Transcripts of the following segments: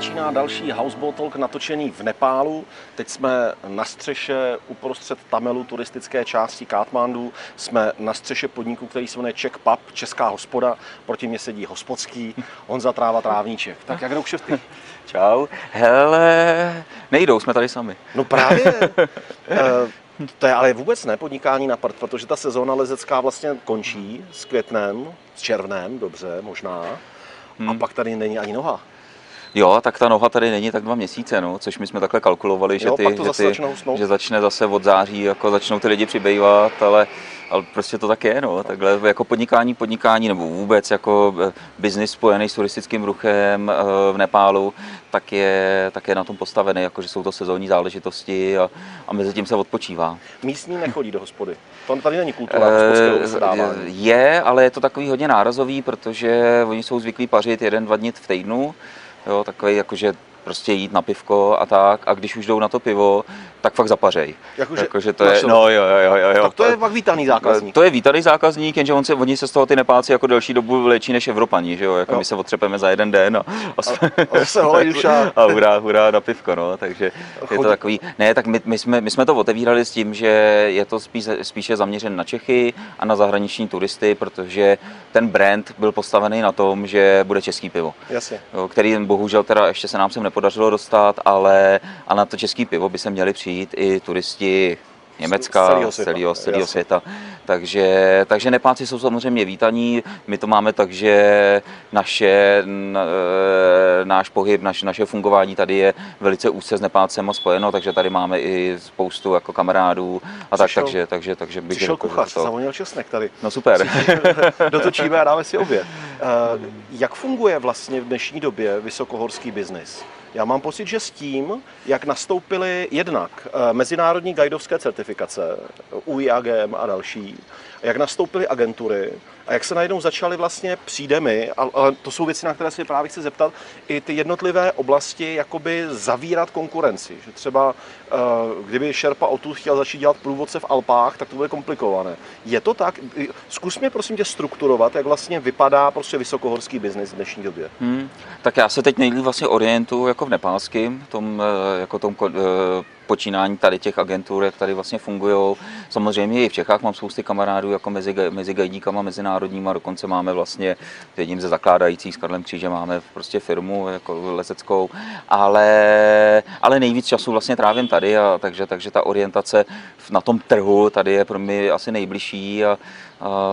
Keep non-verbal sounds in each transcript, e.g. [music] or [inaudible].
začíná další Houseboat Talk natočený v Nepálu. Teď jsme na střeše uprostřed Tamelu turistické části Katmandu. Jsme na střeše podniku, který se jmenuje Czech Pub, Česká hospoda. Proti mě sedí hospodský Honza Tráva Trávníček. Tak jak jdou kšefty? [laughs] Čau. Hele, nejdou, jsme tady sami. No právě. [laughs] Eh, to je ale vůbec ne podnikání na prd, protože ta sezóna lezecká vlastně končí s květnem, s červnem, dobře, možná. Hmm. A pak tady není ani noha. Jo, tak ta noha tady není tak dva měsíce, no, což my jsme takhle kalkulovali, Jo, že, ty, že, ty, snout. že začne zase od září, jako začnou ty lidi přibývat, ale, ale prostě to tak je, no, takhle jako podnikání, podnikání nebo vůbec jako eh, biznis spojený s turistickým ruchem eh, v Nepálu, tak je, tak je na tom postavený, jako že jsou to sezónní záležitosti a, a mezi tím se odpočívá. Místní nechodí do hospody. To tady není kultura hospodského vysedávání. Je, ale je to takový hodně nárazový, protože oni jsou zvyklí pařit jeden, dva dny v týdnu, jo, takový jakože prostě jít na pivko a tak, a když už jdou na to pivo, tak fakt zapařej. Jakože- jakože to je, no jo, jo, jo, jo. Tak to je pak vítaný zákazník. To je vítaný zákazník, jenže on se, oni se z toho ty Nepálci jako delší dobu léčí než Evropani, že jo, jako Jo. my se otřepeme za jeden den a, a, a holej duša. [laughs] a hurá, hurá na pivko, no, takže je Chodí- to takový, ne, tak my, my, jsme, my jsme to otevírali s tím, že je to spíše, spíše zaměřen na Čechy a na zahraniční turisty, protože ten brand byl postavený na tom, že bude český pivo. Jasně. Který bohužel teda ještě se nám sem nepodařilo dostat, ale a na to český pivo by se měli přijít i turisti Německa, Z celého z světa, celého, světa. Takže, takže Nepáci jsou samozřejmě vítaní. My to máme tak, že naše, e, náš pohyb, naš, naše fungování tady je velice úzce s Nepálcem spojeno, takže tady máme i spoustu jako kamarádů a tak, Přišel- takže, takže, takže bych Přišel kuchař, to- zavonil česnek tady. No super. [laughs] Dotočíme a dáme si oběd. Eh, Jak funguje vlastně v dnešní době vysokohorský biznis? Já mám pocit, že s tím, jak nastoupily jednak eh, mezinárodní guidovské certifikace, UIAGM a další, jak nastoupily agentury a jak se najednou začaly vlastně přídemy, a- to jsou věci, na které se právě chci zeptat, i ty jednotlivé oblasti jakoby zavírat konkurenci. Že třeba eh, kdyby Šerpa Otud chtěl začít dělat průvodce v Alpách, tak to bude komplikované. Je to tak? Zkus mě prosím tě strukturovat, jak vlastně vypadá prostě vysokohorský biznis v dnešní době. Hmm, tak já se teď nejlíp vlastně orientuju jako v nepálském, tom, eh, jako tom eh, počínání tady těch agentur, jak tady vlastně fungují. Samozřejmě i v Čechách mám spousty kamarádů jako mezi, ga- mezi gajdíkama mezinárodníma, dokonce máme vlastně jedním ze zakládajících s Karlem Křížem máme prostě firmu jako lezeckou, ale, ale nejvíc času vlastně trávím tady, a takže, takže ta orientace na tom trhu tady je pro mě asi nejbližší a, a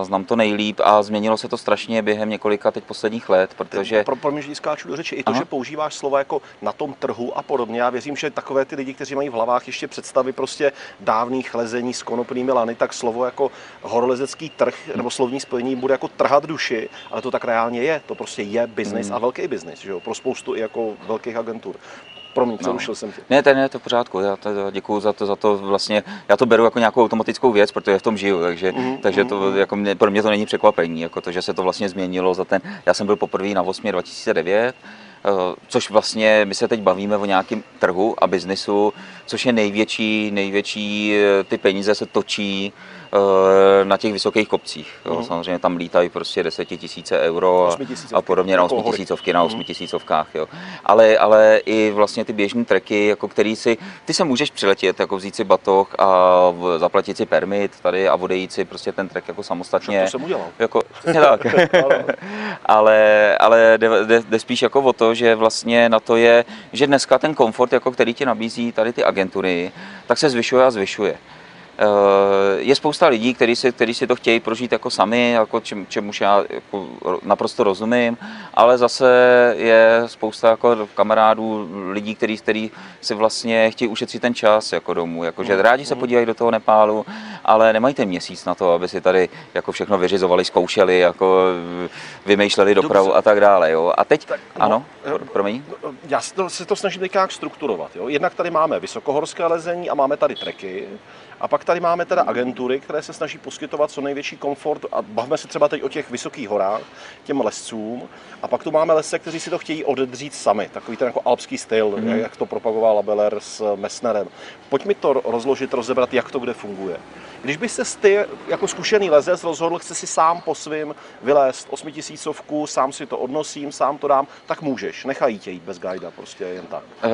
znám to nejlíp a změnilo se to strašně během několika teď posledních let, protože Pro, pro mě, že skáču do řeči, i to, Aha. že používáš slova jako na tom trhu a podobně. Já věřím, že takové ty lidi, kteří mají v hlavách ještě představy prostě dávných lezení s konopnými lany, tak slovo jako horolezecký trh nebo slovní spojení bude jako trhat duši, ale to tak reálně je. To prostě je biznis a velký biznis, že jo, pro spoustu i jako velkých agentur. Promiň, přerušil jsem tě. Ne, to ne, to je v pořádku. Já to, děkuji za to, za to vlastně, já to beru jako nějakou automatickou věc, protože v tom žiju, takže, Mhm, takže to, jako mě, pro mě to není překvapení, jako to, že se to vlastně změnilo za ten, já jsem byl poprvé na 8. 2009, eh, což vlastně my se teď bavíme o nějakém trhu a biznisu, což je největší, největší, eh, ty peníze se točí na těch vysokých kopcích. Jo. Mhm. Samozřejmě tam lítají prostě desetitisíce euro a, a podobně na osmitisícovky, na Mhm. osmitisícovkách. Jo. Ale, ale i vlastně ty běžné treky, jako který si, ty se můžeš přiletět, jako vzít si batoh a zaplatit si permit tady a odejít si prostě ten trek jako samostatně. To jsem udělal. Jako, tak. [laughs] ale ale jde, jde, jde, spíš jako o to, že vlastně na to je, že dneska ten komfort, jako který ti nabízí tady ty agentury, tak se zvyšuje a zvyšuje. Eh, Je spousta lidí, kteří si, kteří si to chtějí prožít jako sami, jako čem, čemuž já jako ro- naprosto rozumím, ale zase je spousta jako kamarádů, lidí, kteří, kteří si vlastně chtějí ušetřit ten čas jako domů, jako, že rádi se podívají do toho Nepálu, ale nemají ten měsíc na to, aby si tady jako všechno vyřizovali, zkoušeli, jako vymýšleli dopravu a tak dále. Jo. A teď, Tak, no, ano, jo. promiň. Já se to, se to snažím strukturovat. Jo? Jednak tady máme vysokohorské lezení a máme tady treky. A pak tady máme teda agentury, které se snaží poskytovat co největší komfort a bavíme se třeba teď o těch vysokých horách, těm lescům. A pak tu máme lesce, kteří si to chtějí odedřít sami, takový ten jako alpský styl, Mhm. mm. jak to propagoval Labeler s Messnerem. Pojď mi to rozložit, rozebrat, jak to kde funguje. Když by se ty jako zkušený lezec rozhodl, chce si sám po svým vylézt osmitisícovku, sám si to odnosím, sám to dám, tak můžeš. Nechají tě jít bez guida, prostě jen tak. E,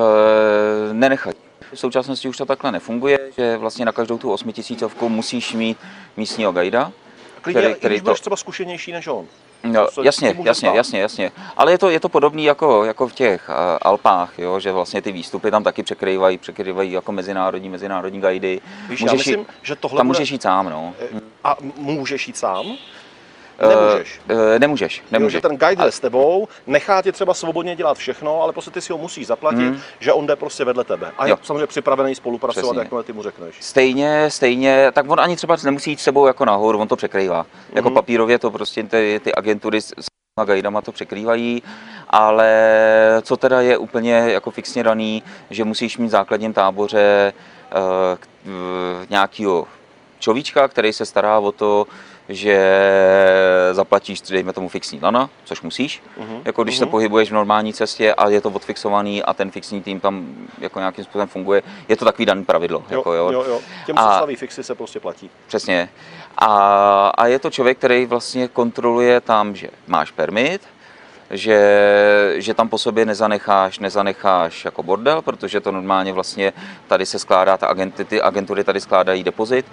nenechají. V současnosti už to takhle nefunguje, že vlastně na každou tu osmitisícovku musíš mít místního guida. Klidně, který, který budeš to... třeba zkušenější než on. No, jasně, jasně, jasně, jasně. Ale je to, je to podobné jako, jako v těch uh, Alpách, jo, že vlastně ty výstupy tam taky překrývají, překrývají jako mezinárodní, mezinárodní guidy. Víš, můžeš já myslím, jít, že tohle tam bude... můžeš jít sám, no. A můžeš jít sám? Nemůžeš. Uh, nemůžeš, nemůžeš. Jo, že ten guide ale... s tebou, nechá tě třeba svobodně dělat všechno, ale prostě ty si ho musíš zaplatit, hmm. že on jde prostě vedle tebe. A jo. je samozřejmě připravený spolupracovat, Přesně. jakmile ty mu řekneš. Stejně, stejně, tak on ani třeba nemusí jít s sebou jako nahoru, on to překrývá. Hmm. Jako papírově to prostě ty, ty agentury s guidama to překrývají, ale co teda je úplně jako fixně daný, že musíš mít v základním táboře uh, nějakého človíčka, který se stará o to, že zaplatíš, dejme tomu, fixní lana, což musíš. Uh-huh. Jako když uh-huh. se mhm. pohybuješ v normální cestě a je to odfixovaný a ten fixní tým tam jako nějakým způsobem funguje, je to takový daný pravidlo. Jo, jako, jo. Jo, jo. Těm, co staví fixy, se prostě platí. Přesně. A, a je to člověk, který vlastně kontroluje tam, že máš permit, že, že tam po sobě nezanecháš, nezanecháš jako bordel, protože to normálně vlastně tady se skládá, ta agenty, ty agentury tady skládají depozit,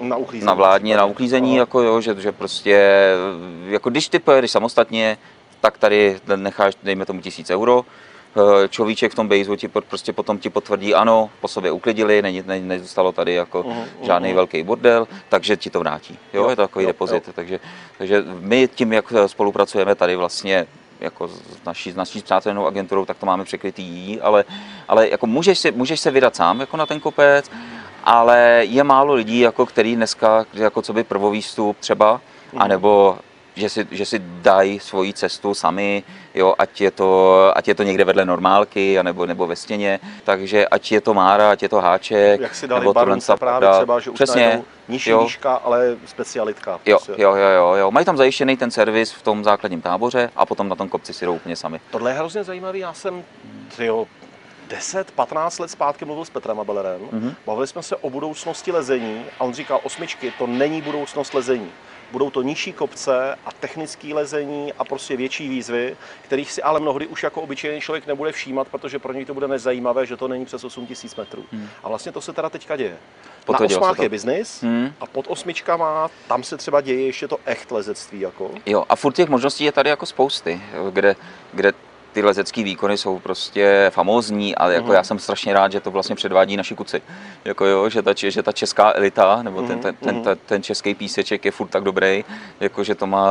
na, uklízení, na vládně, na uklízení, jako jo, že, že prostě, jako když ty pojedeš samostatně, tak tady necháš, dejme tomu tisíc euro, eh, človíček v tom bejzu ti prostě potom ti potvrdí, ano, po sobě uklidili, není, ne, nezůstalo tady jako uh-huh, žádný uh-huh. velký bordel, takže ti to vrátí. Jo, jo je to takový jo, depozit. Jo. Takže, takže my tím, jak spolupracujeme tady vlastně jako s naší, s naší přátelnou agenturou, tak to máme překrytý, ale, ale jako můžeš, si, můžeš se vydat sám jako na ten kopec, ale je málo lidí, jako který dneska, jako co by prvovýstup třeba, mm. anebo že si, že si dají svoji cestu sami, jo, ať, je to, ať je to někde vedle normálky, nebo, nebo ve stěně, takže ať je to Mára, ať je to Háček, Jak si dali nebo Barunca právě třeba, že už Přesně, nižší jo. výška, ale specialitka. Jo, prostě. jo, jo, jo, jo, mají tam zajištěný ten servis v tom základním táboře a potom na tom kopci si jdou úplně sami. Tohle je hrozně zajímavý, já jsem, jo, 10-15 let zpátky mluvil s Petrem Abelerem, mm-hmm. bavili jsme se o budoucnosti lezení a on říkal, osmičky, to není budoucnost lezení. Budou to nižší kopce a technické lezení a prostě větší výzvy, kterých si ale mnohdy už jako obyčejný člověk nebude všímat, protože pro něj to bude nezajímavé, že to není přes 8000 metrů. Hmm. A vlastně to se teda teďka děje. Na osmách je biznis hmm. a pod osmičkama tam se třeba děje ještě to echt lezectví. Jako. Jo, a furt těch možností je tady jako spousty, kde, kde ty lezecké výkony jsou prostě famózní, ale jako mm. já jsem strašně rád, že to vlastně předvádí naši kuci. Jako jo, že ta, že ta česká elita, nebo ten, ten, ten, mhm. ten, ten český píseček je furt tak dobrý, jako že to má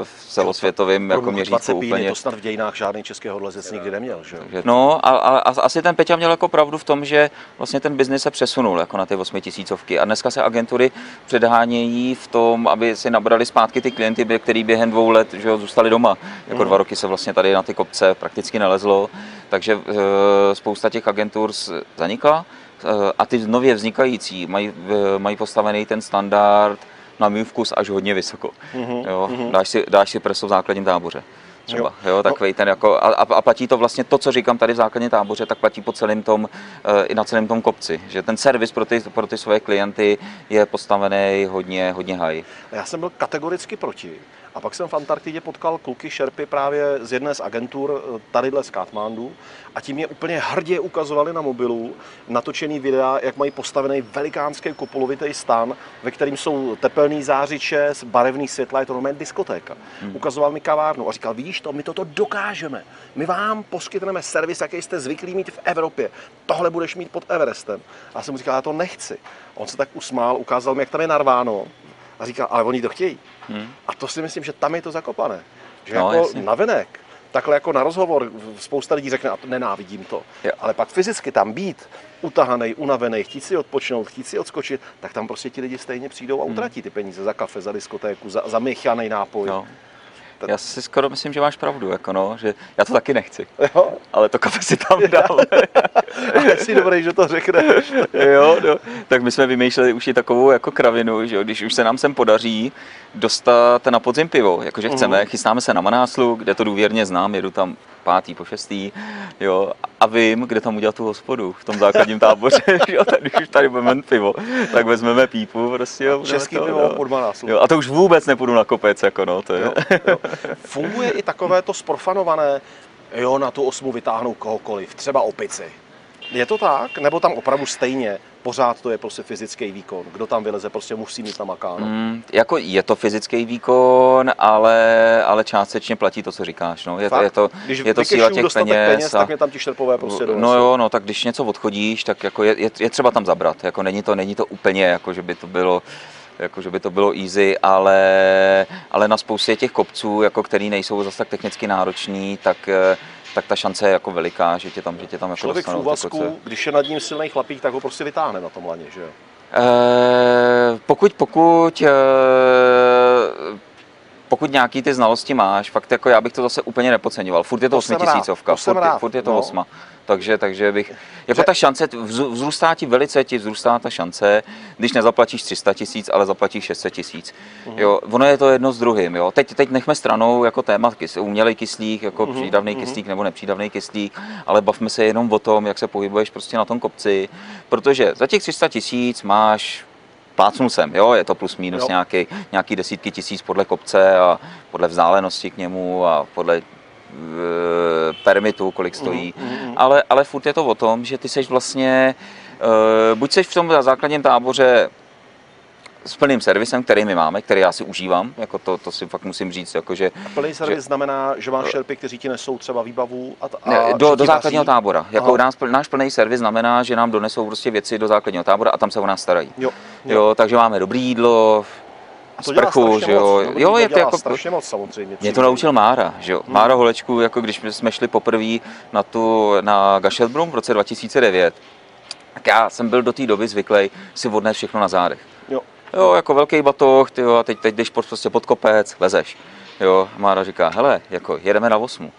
eh, v celosvětovém jako měřítku úplně. To snad v dějinách žádný český hodlezec nikdy neměl, že? No a, a, a, asi ten Peťa měl jako pravdu v tom, že vlastně ten biznis se přesunul jako na ty osmitisícovky a dneska se agentury předhánějí v tom, aby si nabrali zpátky ty klienty, kteří během dvou let že jo, zůstali doma. Jako mm. dva roky se vlastně tady na ty kopce prakticky nelezlo, takže eh, spousta těch agentur zanikla eh, a ty nově vznikající mají, eh, mají postavený ten standard na můj vkus až hodně vysoko. Mm-hmm. Jo, mhm. dáš, si, dáš si preso v základním táboře. Třeba, jo. jo takový no. ten jako, a, a, platí to vlastně to, co říkám tady v základním táboře, tak platí po celém tom, i na celém tom kopci, že ten servis pro ty, pro ty svoje klienty je postavený hodně, hodně high. Já jsem byl kategoricky proti, a pak jsem v Antarktidě potkal kluky šerpy právě z jedné z agentur eh, tadyhle z Katmandu a tím je úplně hrdě ukazovali na mobilu natočený videa, jak mají postavený velikánský kupolovitý stan, ve kterým jsou tepelný zářiče, barevný světla, je to normálně diskotéka. Hmm. Ukazoval mi kavárnu a říkal, vidíš to, my toto dokážeme. My vám poskytneme servis, jaký jste zvyklí mít v Evropě. Tohle budeš mít pod Everestem. A já jsem mu říkal, já to nechci. On se tak usmál, ukázal mi, jak tam je narváno a říkal, ale oni to chtějí. Hmm. A to si myslím, že tam je to zakopané. Že no, jako jasně. navenek, takhle jako na rozhovor spousta lidí řekne, a to nenávidím to. Jo. Ale pak fyzicky tam být, utahaný, unavený, chtít si odpočnout, chtít si odskočit, tak tam prostě ti lidi stejně přijdou a hmm. utratí ty peníze za kafe, za diskotéku, za, za mychaný nápoj. No. Já si skoro myslím, že máš pravdu, jako no, že já to taky nechci. Jo? Ale to kafe [laughs] [laughs] si tam dal. Jsi dobrý, že to řekneš. jo, no. Tak my jsme vymýšleli už i takovou jako kravinu, že jo, když už se nám sem podaří dostat na podzim pivo, jakože chceme, uh-huh. chystáme se na Manáslu, kde to důvěrně znám, jedu tam pátý, po šestý, jo, a vím, kde tam udělat tu hospodu v tom základním táboře, [laughs] jo, tady, když už tady budeme pivo, tak vezmeme pípu prostě. Jo, Český to, pivo jo. pod 12. Jo, a to už vůbec nepůjdu na kopec, jako no, to je. Jo, jo. Funguje i takové to sprofanované, jo, na tu osmu vytáhnou kohokoliv, třeba opici. Je to tak? Nebo tam opravdu stejně pořád to je prostě fyzický výkon? Kdo tam vyleze, prostě musí mít namakáno. Mm, jako je to fyzický výkon, ale, ale částečně platí to, co říkáš. No. Je, Fakt? je to, Když je to síla těch peněz. peněz a- tak mě tam ti šerpové prostě donesou. No jo, no tak když něco odchodíš, tak jako je, je, je třeba tam zabrat. Jako není to, není to úplně, jako že by to bylo jako, že by to bylo easy, ale, ale na spoustě těch kopců, jako který nejsou zase tak technicky náročný, tak, eh, tak ta šance je jako veliká, že tě tam, že tě tam jako Člověk v úvazku, když je nad ním silný chlapík, tak ho prostě vytáhne na tom laně, že jo? Eh, pokud, pokud, eh, pokud nějaký ty znalosti máš, fakt jako já bych to zase úplně nepodceňoval. Furt je to To osmitisícovka, furt, rád, furt je to no. osma. Takže, takže bych, jako Že- ta šance, vz- vzrůstá ti velice, ti vzrůstá ta šance, když nezaplatíš 300 tisíc, ale zaplatíš 600 tisíc. Mhm. Jo, ono je to jedno s druhým, jo. Teď, teď nechme stranou jako téma kys, umělej kyslík, jako Mhm, přídavný mhm. kyslík nebo nepřídavný kyslík, ale bavme se jenom o tom, jak se pohybuješ prostě na tom kopci, protože za těch 300 tisíc máš plácnu sem, jo, je to plus minus Jo. nějaký, nějaký desítky tisíc podle kopce a podle vzdálenosti k němu a podle e, permitu, kolik stojí. Mhm, mhm. Ale, ale furt je to o tom, že ty seš vlastně, e, buď seš v tom základním táboře s plným servisem, který my máme, který já si užívám, jako to, to si fakt musím říct, jako že Plný servis znamená, že máš šerpy, kteří ti nesou třeba výbavu a, t- a ne, že do, do základního vaří. tábora. Jako Aha. nás, náš plný servis znamená, že nám donesou prostě věci do základního tábora a tam se o nás starají. Jo, Jo, takže máme dobrý jídlo, A to sprchu, že jo. moc. Jo, je to jako, strašně moc samozřejmě. mě to naučil Mára, že jo. Mára Holečku, jako když jsme šli poprvé na tu, na Gašelbrum v roce 2009, tak já jsem byl do té doby zvyklý si odnést všechno na zádech. Jo. Jo, jako velký batoh, ty jo, a teď, teď jdeš prostě pod kopec, lezeš. Jo, Mára říká, hele, jako jedeme na osmu.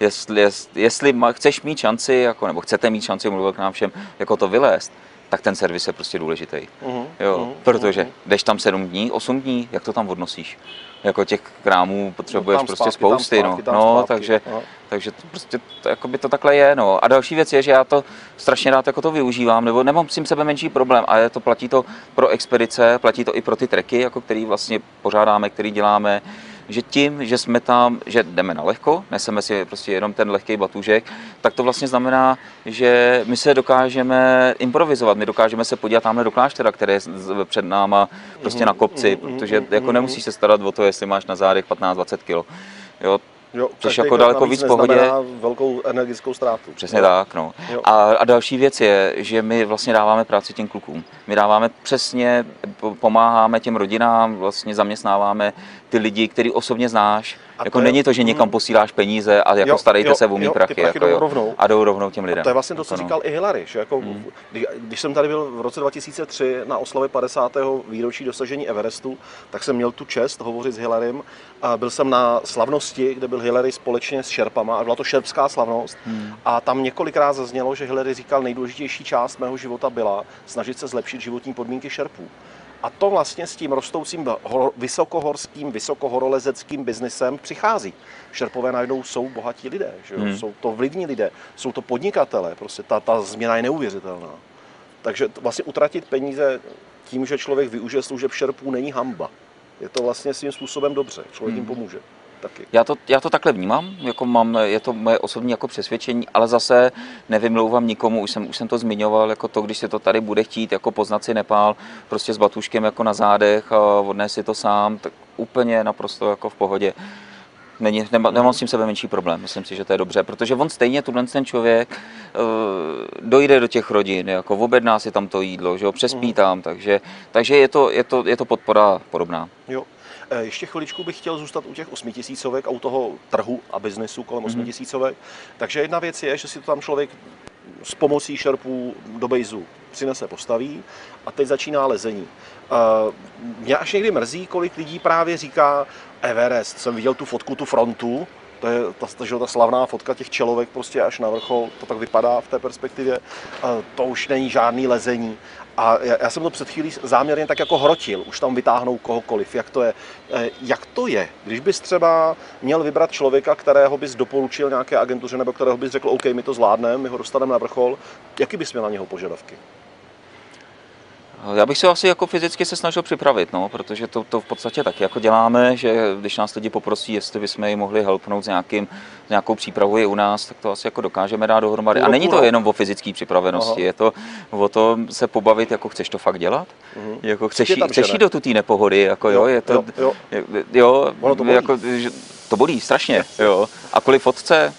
Jestli, jest, jestli ma, chceš mít šanci, jako, nebo chcete mít šanci, mluvil k nám všem, jako to vylézt, tak ten servis je prostě důležitý. Mhm, Jo, mhm, protože mhm. jdeš tam 7 dní, 8 dní, jak to tam odnosíš? Jako těch krámů potřebuješ tam prostě zpátky, tam spousty, zpátky, no. tam no zpátky. takže, Aha. takže to prostě to, jako by to takhle je, no. A další věc je, že já to strašně rád jako to využívám, nebo nemám s tím sebe menší problém, a je to platí to pro expedice, platí to i pro ty treky, jako který vlastně pořádáme, který děláme, že tím, že jsme tam, že jdeme na lehko, neseme si prostě jenom ten lehký batůžek, tak to vlastně znamená, že my se dokážeme improvizovat, my dokážeme se podívat tamhle do kláštera, které je před náma prostě na kopci, mhm, protože mhm, jako mhm. nemusíš se starat o to, jestli máš na zádech 15-20 kg. Jo, Jo, Což jako daleko víc pohodě. velkou energickou ztrátu. Přesně Jo. tak, no. Jo. A, a další věc je, že my vlastně dáváme práci těm klukům. My dáváme přesně, po- pomáháme těm rodinám, vlastně zaměstnáváme ty lidi, který osobně znáš. A jako to je- není to, že někam mm. posíláš peníze a jako Jo, starejte jo, se o mý jo, ty prachy. prachy jako, jdou jo. rovnou. A jdou rovnou těm lidem. To je vlastně to, co Jako no. říkal i Hillary, že jako, kdy- když jsem tady byl v roce 2003 na oslavě 50. výročí dosažení Everestu, tak jsem měl tu čest hovořit s Hillarym. A byl jsem na slavnosti, kde byl Hillary společně s Šerpama a byla to šerpská slavnost. Hmm. A tam několikrát zaznělo, že Hillary říkal, nejdůležitější část mého života byla snažit se zlepšit životní podmínky Šerpů. A to vlastně s tím rostoucím hor- vysokohorským, vysokohorolezeckým biznesem přichází. Šerpové najednou jsou bohatí lidé, že jo? Hmm. jsou to vlivní lidé, jsou to podnikatelé, prostě ta, ta změna je neuvěřitelná. Takže vlastně utratit peníze tím, že člověk využije služeb Šerpů, není hamba. Je to vlastně svým způsobem dobře, člověk jim Hmm. pomůže. Taky. Já to, já to takhle vnímám, jako mám, je to moje osobní jako přesvědčení, ale zase nevymlouvám nikomu, už jsem, už jsem to zmiňoval, jako to, když se to tady bude chtít, jako poznat si Nepál, prostě s batuškem jako na zádech a odnést si to sám, tak úplně naprosto jako v pohodě. Není, nemá, nemám s tím sebe menší problém, myslím si, že to je dobře, protože on stejně, tuhle ten člověk, eh, dojde do těch rodin, jako objedná si tam to jídlo, že jo, přespí tam, takže, takže je, to, je, to, je to podpora podobná. Jo. Eh, Ještě chviličku bych chtěl zůstat u těch osmitisícovek a u toho trhu a biznesu kolem osmitisícovek. Takže jedna věc je, že si to tam člověk s pomocí šerpů do bejzu přinese, postaví a teď začíná lezení. Eh, Mě až někdy mrzí, kolik lidí právě říká Everest, jsem viděl tu fotku, tu frontu, to je ta, ta, ta slavná fotka těch čelovek prostě až na vrchol, to tak vypadá v té perspektivě, Eh, to už není žádný lezení. A já, já jsem to před chvílí záměrně tak jako hrotil, už tam vytáhnou kohokoliv, jak to je. Eh, jak to je, když bys třeba měl vybrat člověka, kterého bys doporučil nějaké agentuře, nebo kterého bys řekl, OK, my to zvládneme, my ho dostaneme na vrchol, jaký bys měl na něho požadavky? Já bych se asi jako fyzicky se snažil připravit, no, protože to, to v podstatě taky jako děláme, že když nás lidi poprosí, jestli bychom ji mohli helpnout s, nějakým, s nějakou přípravou i u nás, tak to asi jako dokážeme dát dohromady. A není to jenom o fyzické připravenosti, Aha. je to o to se pobavit, jako chceš to fakt dělat, uh-huh. jako chceš, chceš jít do té nepohody, jako jo, jo je to, jo, jo. jo ono to bolí. Jako, to bolí strašně, [laughs] jo. A kvůli fotce,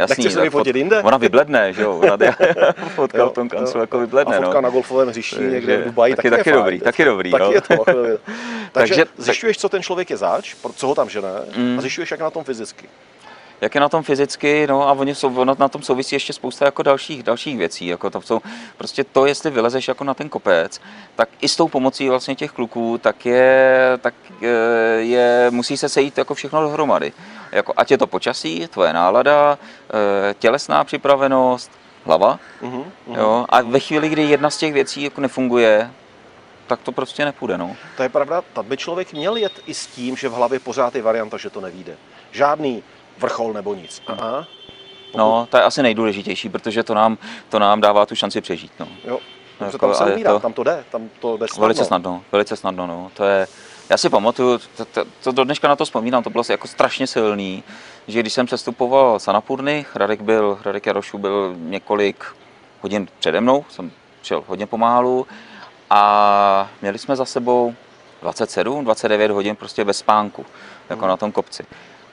Jasný, Nechci se mi fotit jinde? Ona vybledne, že jo? [laughs] Ona [laughs] fotka jo, v tom kanclu jako vybledne. A fotka no. na golfovém hřišti někde v Dubaji, taky, taky, taky dobrý, taky dobrý. Taky je to. [laughs] Takže, zjišťuješ, co ten člověk je zač, co ho tam žene mm. a zjišťuješ, jak na tom fyzicky jak je na tom fyzicky, no a oni jsou, na tom souvisí ještě spousta jako dalších, dalších věcí, jako to jsou prostě to, jestli vylezeš jako na ten kopec, tak i s tou pomocí vlastně těch kluků, tak je, tak eh, je, musí se sejít jako všechno dohromady. Jako, ať je to počasí, tvoje nálada, eh, tělesná připravenost, hlava, uh-huh. Jo, a ve chvíli, kdy jedna z těch věcí jako nefunguje, tak to prostě nepůjde. No. To je pravda, tak by člověk měl jet i s tím, že v hlavě pořád je varianta, že to nevíde. Žádný vrchol nebo nic. Aha. No, to je asi nejdůležitější, protože to nám, to nám dává tu šanci přežít. No. Jo, jako, tam se umírá, to, tam to jde, tam to jde snadno. Velice snadno, velice snadno, no. To je, já si pamatuju, to, to, to do dneška na to vzpomínám, to bylo jako strašně silný, že když jsem přestupoval z Anapurny, Radek byl, Radek Jarošu byl několik hodin přede mnou, jsem šel hodně pomálu a měli jsme za sebou 27, 29 hodin prostě bez spánku, jako hmm. na tom kopci.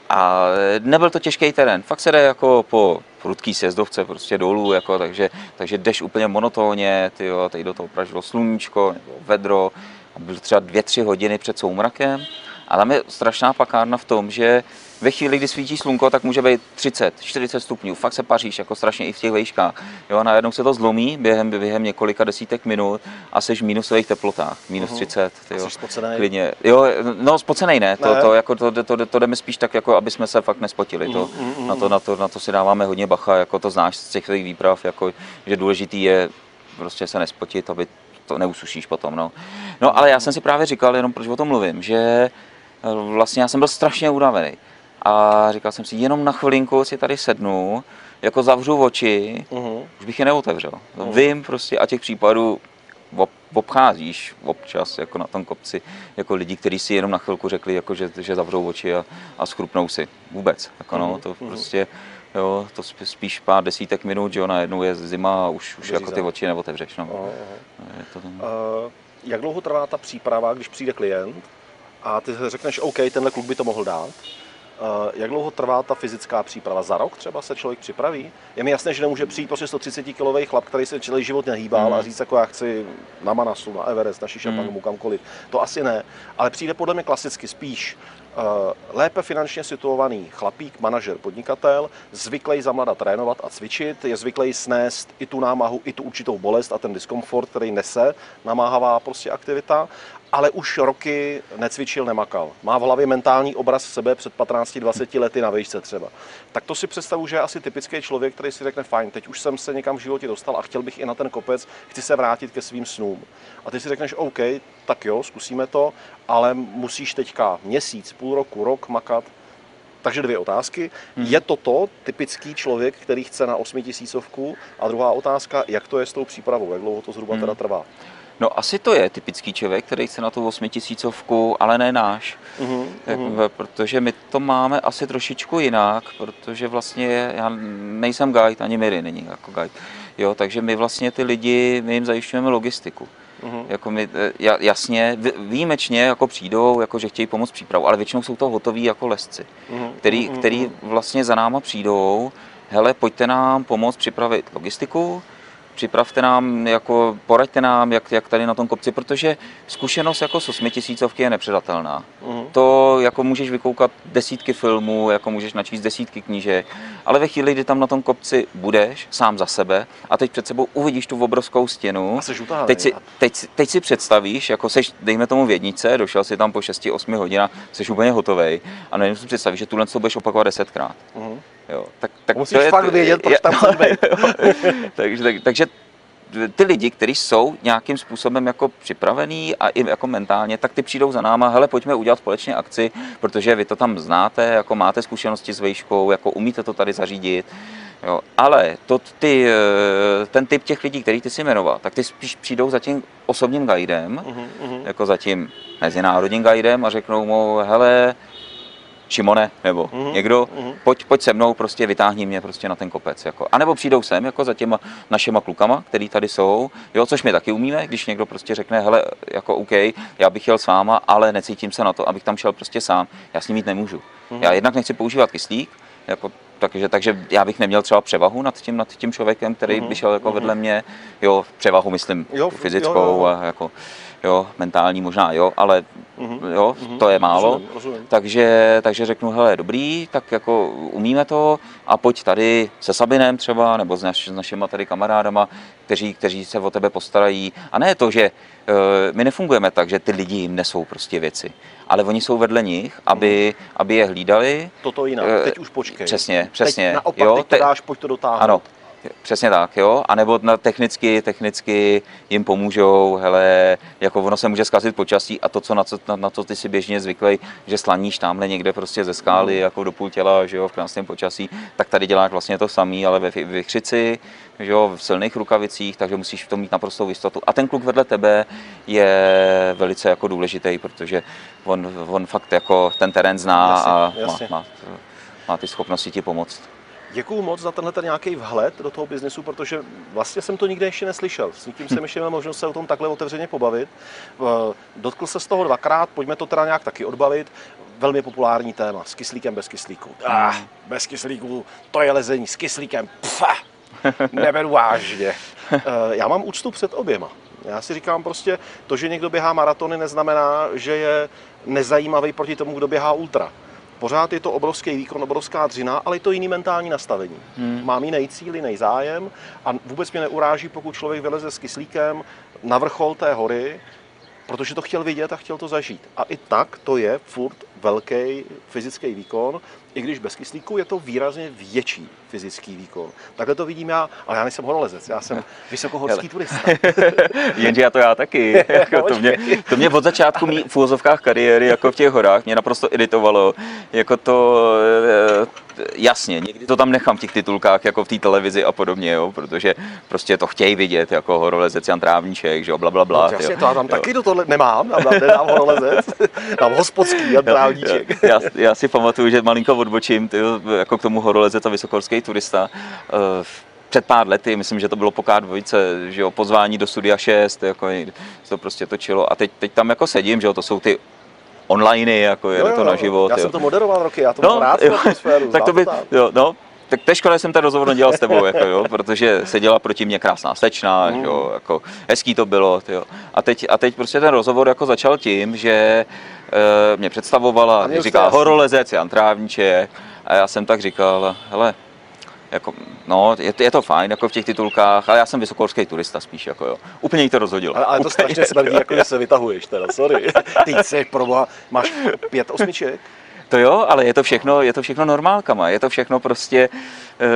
A nebyl to těžký terén, fakt se jde jako po prudký sjezdovce prostě dolů, jako, takže, takže jdeš úplně monotónně, tyjo, teď do toho pražilo sluníčko nebo vedro, a bylo třeba dvě, tři hodiny před soumrakem, ale tam je strašná pakárna v tom, že ve chvíli, kdy svítí slunko, tak může být 30, 40 stupňů. Fakt se paříš, jako strašně i v těch vejškách. Jo, najednou se to zlomí během, během několika desítek minut a jsi v minusových teplotách. Minus 30. Ty jo. Klidně. Jo, no spocenej ne. To, ne. To, jako, to, to, to, jdeme spíš tak, jako aby jsme se fakt nespotili. To, mm, mm, na, to, na, to, na to si dáváme hodně bacha, jako to znáš z těch svých výprav, jako, že důležitý je prostě se nespotit, aby to neusušíš potom. No. no ale já jsem si právě říkal, jenom proč o tom mluvím, že vlastně já jsem byl strašně unavený a říkal jsem si, jenom na chvilinku si tady sednu, jako zavřu oči, uh-huh. už bych je neotevřel. Uh-huh. Vím prostě a těch případů ob, obcházíš občas jako na tom kopci, jako lidi, kteří si jenom na chvilku řekli, jako že, že zavřou oči a, a schrupnou si. Vůbec. Jako no, to uh-huh. prostě, jo, to spíš pár desítek minut, že jo, najednou je zima a už, už jako ty oči neotevřeš. No. Uh-huh. Je to tam... uh, jak dlouho trvá ta příprava, když přijde klient a ty řekneš, OK, tenhle kluk by to mohl dát, jak dlouho trvá ta fyzická příprava? Za rok třeba se člověk připraví? Je mi jasné, že nemůže přijít prostě 130 kilový chlap, který se celý život nehýbal mm. a říct, jako já chci na Manasu, na Everest, na Šišapangu, mm. kamkoliv. To asi ne. Ale přijde podle mě klasicky spíš uh, lépe finančně situovaný chlapík, manažer, podnikatel, zvyklý za mlada trénovat a cvičit, je zvyklý snést i tu námahu, i tu určitou bolest a ten diskomfort, který nese namáhavá prostě aktivita ale už roky necvičil, nemakal. Má v hlavě mentální obraz sebe před 15-20 lety na vejšce třeba. Tak to si představu, že je asi typický člověk, který si řekne, fajn, teď už jsem se někam v životě dostal a chtěl bych i na ten kopec, chci se vrátit ke svým snům. A ty si řekneš, OK, tak jo, zkusíme to, ale musíš teďka měsíc, půl roku, rok makat. Takže dvě otázky. Hmm. Je toto typický člověk, který chce na osmitisícovku? A druhá otázka, jak to je s tou přípravou? Jak dlouho to zhruba hmm. teda trvá? No asi to je typický člověk, který chce na tu osmitisícovku, ale ne náš. Uh-huh, tak, uh-huh. Protože my to máme asi trošičku jinak, protože vlastně já nejsem guide, ani Miri není jako guide. Jo, takže my vlastně ty lidi, my jim zajišťujeme logistiku. Uh-huh. Jako my, e, jasně, výjimečně jako přijdou, jako že chtějí pomoct přípravu, ale většinou jsou to hotoví jako lesci, uh-huh. který, který vlastně za náma přijdou, hele, pojďte nám pomoct připravit logistiku, připravte nám, jako poraďte nám, jak, jak tady na tom kopci, protože zkušenost jako s osmitisícovky je nepředatelná. Uh-huh. To jako můžeš vykoukat desítky filmů, jako můžeš načíst desítky knížek, ale ve chvíli, kdy tam na tom kopci budeš sám za sebe a teď před sebou uvidíš tu obrovskou stěnu, teď si, teď, teď si představíš, jako seš, dejme tomu vědnice, došel si tam po 6-8 hodinách, jsi úplně hotový a nevím si představit, že tuhle budeš opakovat desetkrát. Uh-huh. Jo, tak, tak Musíš to je, fakt vědět, proč tam [laughs] no, takže, tak, takže ty lidi, kteří jsou nějakým způsobem jako připravený a i jako mentálně, tak ty přijdou za náma, hele, pojďme udělat společně akci, protože vy to tam znáte, jako máte zkušenosti s vejškou, jako umíte to tady zařídit. Jo, ale to, ty, eh, ten typ těch lidí, který ty si jmenoval, tak ty spíš přijdou za tím osobním guidem, uh-huh, jako za tím mezinárodním guidem a řeknou mu, hele, Šimone, nebo uh-huh. někdo, uh-huh. Pojď, pojď se mnou, prostě vytáhni mě prostě na ten kopec. Jako. A nebo přijdou sem jako za těma našima klukama, který tady jsou, jo, což my taky umíme, když někdo prostě řekne, hele, jako OK, já bych jel s váma, ale necítím se na to, abych tam šel prostě sám, já s ním jít nemůžu. Uh-huh. Já jednak nechci používat kyslík, jako takže, takže já bych neměl třeba převahu nad tím, nad tím člověkem, který uh-huh. by šel jako uh-huh. vedle mě, jo, převahu myslím jo, fyzickou jo, jo. a jako jo, mentální možná jo, ale mm-hmm. jo, mm-hmm. to je málo. Rozumím, rozumím. Takže, takže řeknu, hele, dobrý, tak jako umíme to a pojď tady se Sabinem třeba, nebo s, naš, s našima tady kamarádama, kteří, kteří se o tebe postarají. A ne to, že uh, my nefungujeme tak, že ty lidi jim nesou prostě věci, ale oni jsou vedle nich, aby, aby je hlídali. Toto jinak, uh, teď už počkej. Přesně, přesně. Teď naopak, jo, teď to dáš, pojď to dotáhnout. Ano, Přesně tak, jo. A nebo na technicky, technicky jim pomůžou, hele, jako ono se může zkazit počasí a to, co na, co, na, na to ty si běžně zvyklý, že slaníš tamhle někde prostě ze skály, mm. jako do půl těla, že jo, v krásném počasí, tak tady děláš vlastně to samý, ale ve vychřici, že jo, v silných rukavicích, takže musíš v tom mít naprostou jistotu. A ten kluk vedle tebe je velice jako důležitý, protože on, on fakt jako ten terén zná jasně, a jasně. Má, má, má ty schopnosti ti pomoct. Děkuju moc za tenhle ten nějaký vhled do toho biznesu, protože vlastně jsem to nikdy ještě neslyšel. S nikým jsem ještě měl možnost se o tom takhle otevřeně pobavit. Eh, dotkl se z toho dvakrát, pojďme to teda nějak taky odbavit. Velmi populární téma, s kyslíkem, bez kyslíku. Ah, bez kyslíku, to je lezení, s kyslíkem, pfa, [laughs] neberu vážně. Eh, já mám úctu před oběma. Já si říkám prostě, to, že někdo běhá maratony, neznamená, že je nezajímavý proti tomu, kdo běhá ultra. Pořád je to obrovský výkon, obrovská dřina, ale je to jiný mentální nastavení. Hmm. Mám jiný cíl, jiný zájem a vůbec mě neuráží, pokud člověk vyleze s kyslíkem na vrchol té hory, protože to chtěl vidět a chtěl to zažít. A i tak to je furt velký fyzický výkon, i když bez kyslíku je to výrazně větší fyzický výkon. Takhle to vidím já, ale já nejsem horolezec, já jsem [laughs] vysokohorský turista. [laughs] Jenže já to já taky. [laughs] jako to, mě, to mě od začátku mý v úvozovkách kariéry, jako v těch horách, mě naprosto iritovalo, jako to, eh, jasně, někdy to tam nechám v těch titulkách, jako v té televizi a podobně, jo, protože prostě to chtějí vidět, jako horolezec Jan Trávníček, že jo, bla, bla, bla. No, jasně, to já tam jo. taky do tohle nemám, já tam nedám horolezec, tam hospodský Jan Trávníček. Já, já, já, si pamatuju, že malinko odbočím, ty, jako k tomu horolezec a vysokorský turista. Uh, před pár lety, myslím, že to bylo po K2, že jo, pozvání do Studia 6, jako se to prostě točilo a teď, teď tam jako sedím, že jo, to jsou ty online, jako je to na život. Já jo. jsem to moderoval roky, já to no, mám rád jo, atmosféru, [laughs] tak to by, jo, no, tak té škole jsem ten rozhovor nedělal s tebou, jako, jo, protože seděla proti mě krásná slečna, mm. jo, jako, hezký to bylo. Jo. A, teď, a teď prostě ten rozhovor jako začal tím, že e, mě představovala, mě říká horolezec Jan Trávníček a já jsem tak říkal, hele, jako, no, je, je, to fajn, jako v těch titulkách, ale já jsem vysokorský turista spíš, jako jo. Úplně jí to rozhodilo. Ale, ale to strašně smrdí, jako že se vytahuješ teda, sorry. [laughs] Ty jsi proboha, máš pět osmiček? To jo, ale je to všechno, je to všechno normálkama, je to všechno prostě e,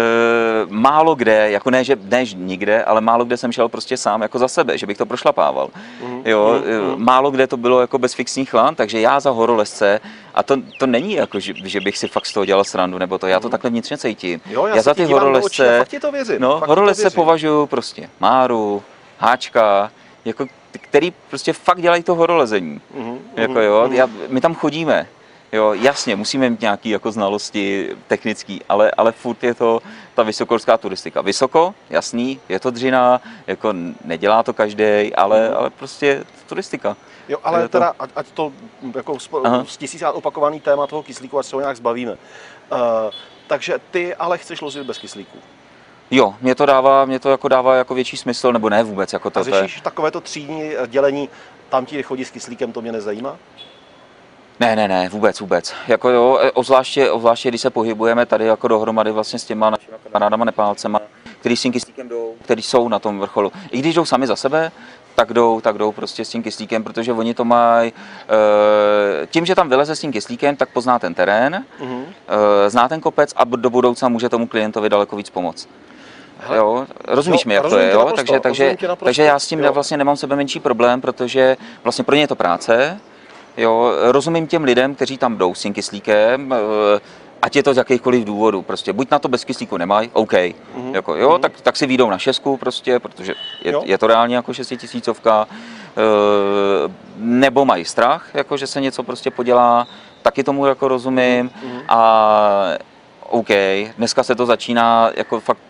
málo kde, jako ne, že ne nikde, ale málo kde jsem šel prostě sám jako za sebe, že bych to prošlapával. Mm, jo, mm, mm. málo kde to bylo jako bez fixních lán, takže já za horolezce, a to, to není jako, že, že, bych si fakt z toho dělal srandu, nebo to, já to mm. takhle vnitřně cítím. Jo, já, já za ty horolezce, to věřím, no, horolezce považuji prostě Máru, Háčka, jako který prostě fakt dělají to horolezení. Mm, jako jo, mm. já, my tam chodíme, Jo, jasně, musíme mít nějaké jako znalosti technické, ale, ale furt je to ta vysokorská turistika. Vysoko, jasný, je to dřina, jako nedělá to každý, ale, mm. ale prostě turistika. Jo, ale teda, ať, ať to jako z tisícát opakovaný téma toho kyslíku, ať se ho nějak zbavíme. Uh, takže ty ale chceš lozit bez kyslíku. Jo, mě to dává, mě to jako dává jako větší smysl, nebo ne vůbec. Jako to, A řešíš takovéto třídní dělení, tam ti chodí s kyslíkem, to mě nezajímá? Ne, ne, ne, vůbec, vůbec. Jako jo, e, obzvláště, obzvláště, když se pohybujeme tady jako dohromady vlastně s těma našimi kamarádama Nepálcema, který s tím kyslíkem jdou, který jsou na tom vrcholu. I když jdou sami za sebe, tak jdou, tak jdou prostě s tím kyslíkem, protože oni to mají, e, tím, že tam vyleze s tím kyslíkem, tak pozná ten terén, mm-hmm. zná ten kopec a do budoucna může tomu klientovi daleko víc pomoct. Hele, jo, rozumíš jo, mi, jak to je, jo? Naprosto, takže, takže, takže já s tím jo. vlastně nemám sebe menší problém, protože vlastně pro ně je to práce, jo, rozumím těm lidem, kteří tam jdou s tím kyslíkem, eh, ať je to z jakýchkoliv důvodů, prostě buď na to bez kyslíku nemají, OK, mm-hmm. jako, jo, mm-hmm. tak, tak si výjdou na šestku prostě, protože je, je to reálně jako šestitisícovka, e, nebo mají strach, jako, že se něco prostě podělá, taky tomu jako rozumím mm-hmm. a OK, dneska se to začíná jako fakt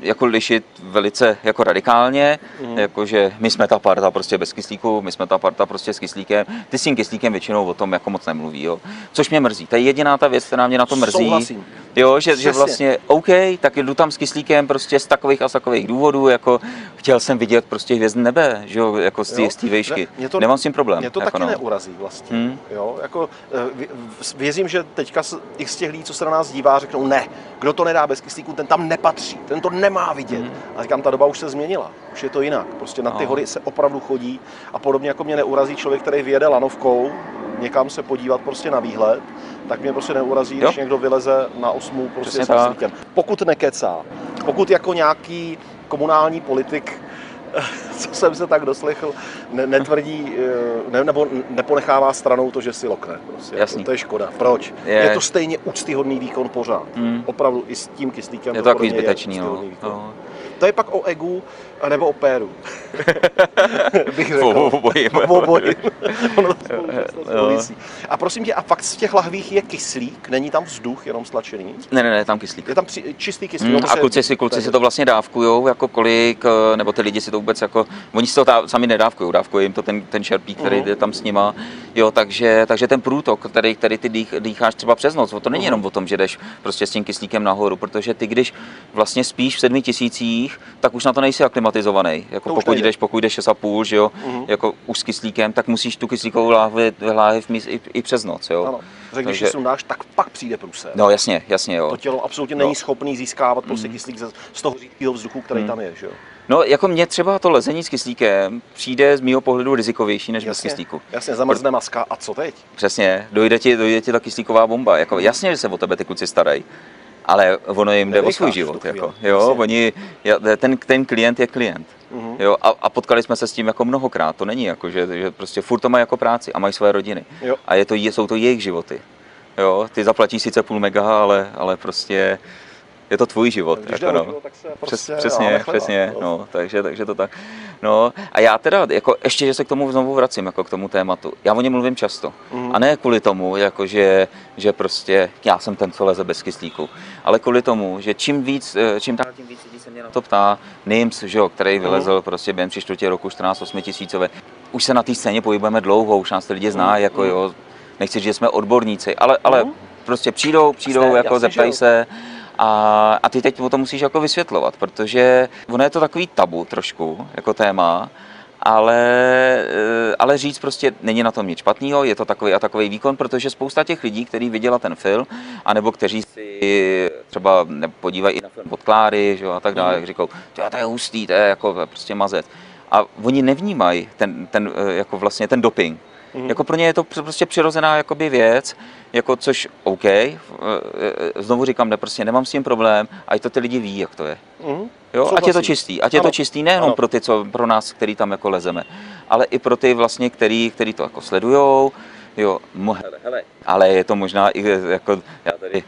jako lišit velice jako radikálně, mm. jakože my jsme ta parta prostě bez kyslíku, my jsme ta parta prostě s kyslíkem. Ty s tím kyslíkem většinou o tom jako moc nemluví, jo. Což mě mrzí. To je jediná ta věc, která mě na to mrzí. Souhlasím. Jo, že, že vlastně OK, tak jdu tam s kyslíkem prostě z takových a z takových důvodů, jako chtěl jsem vidět prostě hvězd nebe, že jo, jako z té výšky. Ne, to, Nemám s tím problém. Mě to jako taky no. neurazí vlastně. Hmm. Jo, jako, eh, věřím, že teďka i z těch lidí, co se na nás dívá, řeknou ne, kdo to nedá bez kyslíku, ten tam nepatří, ten to nemá vidět. Hmm. A říkám, ta doba už se změnila, už je to jinak. Prostě na ty no. hory se opravdu chodí a podobně jako mě neurazí člověk, který vyjede lanovkou někam se podívat prostě na výhled, tak mě prostě neurazí, jo. když někdo vyleze na osmu prostě s kyslíkem. Pokud nekecá, pokud jako nějaký komunální politik [laughs] co jsem se tak doslechl, ne, netvrdí, eh, ne, nebo neponechává stranou to, že si lokne. Prostě. Jasný. To je škoda. Proč? Je, je to stejně úctyhodný výkon pořád. Mm. Opravdu i s tím kyslíkem. Je to takový zbytečný. No. no. To je pak o egu nebo o péru. [laughs] Bych řekl. Obojím. Obojím. [laughs] ono to A prosím tě, a fakt z těch lahvích je kyslík? Není tam vzduch, jenom stlačený? Ne, ne, ne, tam kyslík. Je tam při, čistý kyslík. Mm, a kluci si, kluci si to vlastně dávkujou, jako kolik, eh, nebo ty lidi si to vůbec jako, oni si to tá, sami nedávkují, dávkuje jim to ten, ten šerpík, který uh-huh. je tam s nima. Jo, takže, takže ten průtok, který, který ty dých, dýcháš třeba přes noc, to není uh-huh. jenom o tom, že jdeš prostě s tím kyslíkem nahoru, protože ty, když vlastně spíš v sedmi tisících, tak už na to nejsi aklimatizovaný. Jako pokud jdeš, pokud jdeš 6,5, že jo, uh-huh. jako už s kyslíkem, tak musíš tu kyslíkovou láhvi, láhev mít i, i, přes noc. Jo. Ano. Takže když si sundáš, tak pak přijde průser. No jasně, jasně jo. To tělo absolutně no. není schopný získávat prostě kyslík z toho řídkého vzduchu, který mm. tam je, že jo. No, jako mně třeba to lezení s kyslíkem přijde z mého pohledu rizikovější než jasně, bez kyslíku. Jasně, zamrzne maska a co teď? Přesně, dojde ti, dojde ti ta kyslíková bomba. Jako, jasně, že se o tebe ty kluci starají, ale ono jim jde o svůj život. Jako, jo, oni, ten, ten klient je klient. Uh-huh. Jo, a, a, potkali jsme se s tím jako mnohokrát. To není jako, že, že prostě furt to mají jako práci a mají své rodiny. Jo. A je to, jsou to jejich životy. Jo, ty zaplatíš sice půl mega, ale, ale prostě je to tvůj život. Když jako, no. život, tak se prostě Přes, přesně, přesně, no. no, takže, takže to tak. No a já teda, jako ještě, že se k tomu znovu vracím, jako k tomu tématu. Já o něm mluvím často. Mm. A ne kvůli tomu, jako že, že prostě já jsem ten, co leze bez kyslíku, ale kvůli tomu, že čím víc, eh, čím dál tím víc lidí se mě na to ptá, Nims, že jo, který mm. vylezl prostě během tři čtvrtě roku 14 8 tisícové. Už se na té scéně pohybujeme dlouho, už nás ty lidi zná, mm. jako mm. jo, nechci říct, že jsme odborníci, ale, ale mm. prostě přijdou, přijdou, Jste, jako zeptají se. A, a ty teď o to musíš jako vysvětlovat, protože ono je to takový tabu trošku, jako téma, ale, eh, ale říct prostě není na tom nic špatného, je to takový a takový výkon, protože spousta těch lidí, kteří viděla ten film, anebo kteří si třeba podívají i na film od Kláry, že, a tak dále, mm. jak říkou, to je hustý, to je jako prostě mazec. A oni nevnímají ten, ten, eh, jako vlastně ten doping. Mm. Jako pro ně je to prostě přirozená jakoby věc, jako což OK, eh, eh, znovu říkám, ne, prostě nemám s tím problém, a to ty lidi ví, jak to je. Mm. Jo, ať je to čistý, ať je to čistý nejenom pro ty, co pro nás, který tam jako lezeme, ale i pro ty vlastně, který, který to jako sledujou, jo, hele, hele. ale je to možná i jako, já tady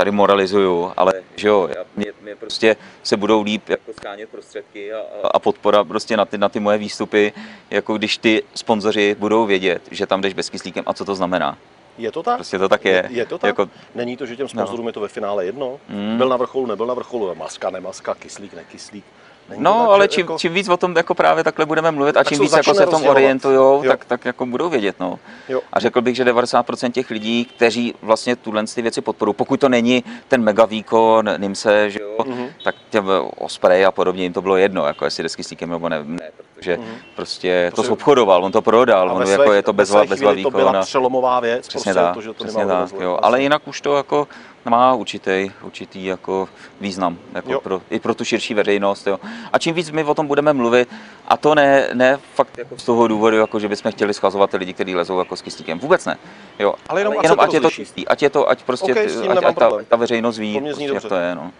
tady moralizuju, ale že jo, mě, mě prostě se budou líp jako skánět prostředky a, a podpora prostě na ty, na ty moje výstupy, jako když ty sponzoři budou vědět, že tam jdeš bez kyslíkem a co to znamená. Je to tak? Prostě to tak je. Je, je to tak? Jako... Není to, že těm sponzorům no. je to ve finále jedno? Mm. Byl na vrcholu, nebyl na vrcholu, maska, nemaska, kyslík, nekyslík. Není no, tak, ale čím, jako... čím víc o tom jako právě takhle budeme mluvit a čím víc jako se v tom orientují, tak, tak jako budou vědět. No. Jo. A řekl bych, že 90% těch lidí, kteří vlastně tuhle ty věci podporují, pokud to není ten mega výkon, Nimse, že jo, mm-hmm. tak těm Osprey a podobně jim to bylo jedno, jako jestli desky s nebo ne, ne protože mm-hmm. prostě to obchodoval, on to prodal, on jako je to bezva, bezva výkon. To byla přelomová věc, přesně prostě, tak, to, že to přesně tak, jo. Ale jinak už to jako má určitý, určitý jako význam jako pro, i pro tu širší veřejnost. Jo. A čím víc my o tom budeme mluvit, a to ne, ne fakt jako z toho důvodu, jako že bychom chtěli schazovat ty lidi, kteří lezou jako s kyslíkem. Vůbec ne. Jo. Ale jenom, Ale jenom ať je to čistý, ať je to, ať prostě okay, ať, ať ta, ta, veřejnost ví, prostě, jak to je. No.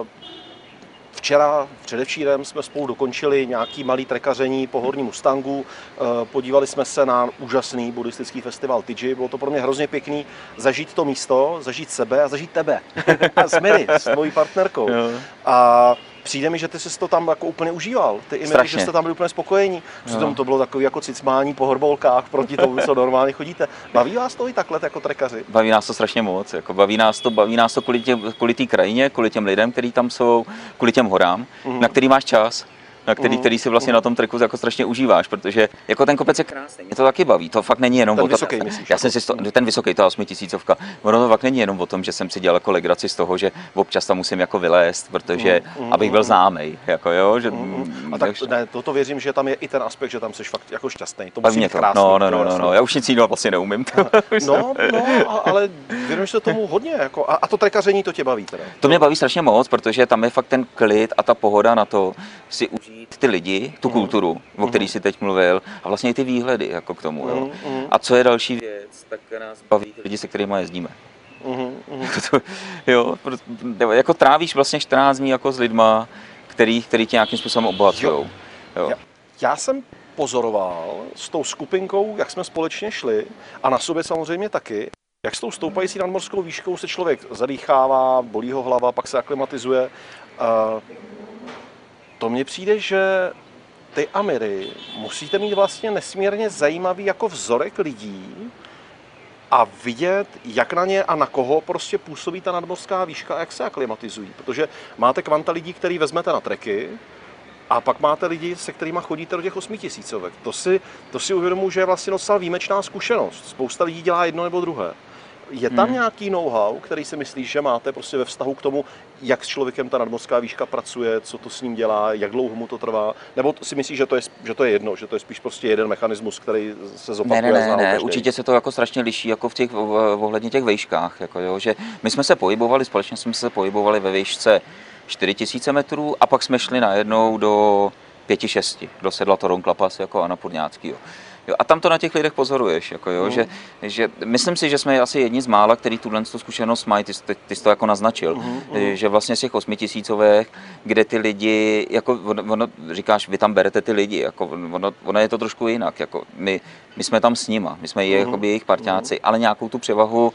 Uh, Včera, předevčírem jsme spolu dokončili nějaký malý trekaření po horním Mustangu. Eh, podívali jsme se na úžasný buddhistický festival Tiji. Bylo to pro mě hrozně pěkný zažít to místo, zažít sebe a zažít tebe. [laughs] a s Mary, s tvojí partnerkou. A přijde mi, že ty jsi to tam jako úplně užíval. Ty i že jste tam byli úplně spokojení. Přitom to bylo takový jako cicmání po horbolkách proti tomu, co normálně chodíte. Baví vás to i takhle jako trekaři? Baví nás to strašně moc. Jako baví nás to, baví nás to kvůli, té krajině, kvůli těm lidem, kteří tam jsou, kvůli těm horám, mm. na který máš čas na který, který si vlastně na tom treku jako strašně užíváš, protože jako ten kopec je krásný, mě to taky baví, to fakt není jenom ten o tom, vysoký, myslíš, já jsem si to, ten vysoký, ta osmitisícovka, ono to fakt není jenom o tom, že jsem si dělal jako legraci z toho, že občas tam musím jako vylézt, protože mm, mm, abych byl známý, jako jo, že, mm, a tak ne, toto věřím, že tam je i ten aspekt, že tam jsi fakt jako šťastný, to musí být to. krásný. No, no, no, no, no, já už nic jiného vlastně neumím. no, no, ale věnuješ se tomu hodně, jako, a, a to trekaření to tě baví teda? To mě baví strašně moc, protože tam je fakt ten klid a ta pohoda na to si užít ty lidi, tu kulturu, o který si teď mluvil, a vlastně i ty výhledy jako k tomu. Jo. A co je další věc, tak nás baví lidi, se kterými jezdíme. [laughs] Mm-hmm. jo, jako trávíš vlastně 14 dní jako s lidma, který, který tě nějakým způsobem obohacují. Já, já jsem pozoroval s tou skupinkou, jak jsme společně šli a na sobě samozřejmě taky, jak s tou stoupající nadmorskou výškou se člověk zadýchává, bolí ho hlava, pak se aklimatizuje. To mně přijde, že ty Amiry musíte mít vlastně nesmírně zajímavý jako vzorek lidí a vidět, jak na ně a na koho prostě působí ta nadmorská výška a jak se aklimatizují. Protože máte kvanta lidí, který vezmete na treky, a pak máte lidi, se kterými chodíte do těch osmitisícovek. To si, to si uvědomuji, že je vlastně docela výjimečná zkušenost. Spousta lidí dělá jedno nebo druhé. Je tam hmm. nějaký know-how, který si myslíš, že máte prostě ve vztahu k tomu, jak s člověkem ta nadmorská výška pracuje, co to s ním dělá, jak dlouho mu to trvá? Nebo si myslíš, že to je, že to je jedno, že to je spíš prostě jeden mechanismus, který se zopakuje? Ne, ne, ne, ne. určitě se to jako strašně liší jako v těch, ohledně těch vejškách. Jako jo, že my jsme se pohybovali, společně jsme se pohybovali ve výšce 4000 metrů a pak jsme šli najednou do 5-6, do sedla Toron Klapas jako Anna Purňáckýho. Jo, a tam to na těch lidech pozoruješ, jako jo, no. že, že, myslím si, že jsme asi jedni z mála, který tuhle tu zkušenost mají, ty, ty, ty jsi to jako naznačil, uh-huh. že vlastně z těch osmitisícovek, kde ty lidi, jako ono, ono, říkáš, vy tam berete ty lidi, jako ono, ono je to trošku jinak, jako my, my jsme tam s nima, my jsme uh-huh. jakoby jejich partiáci, uh-huh. ale nějakou tu převahu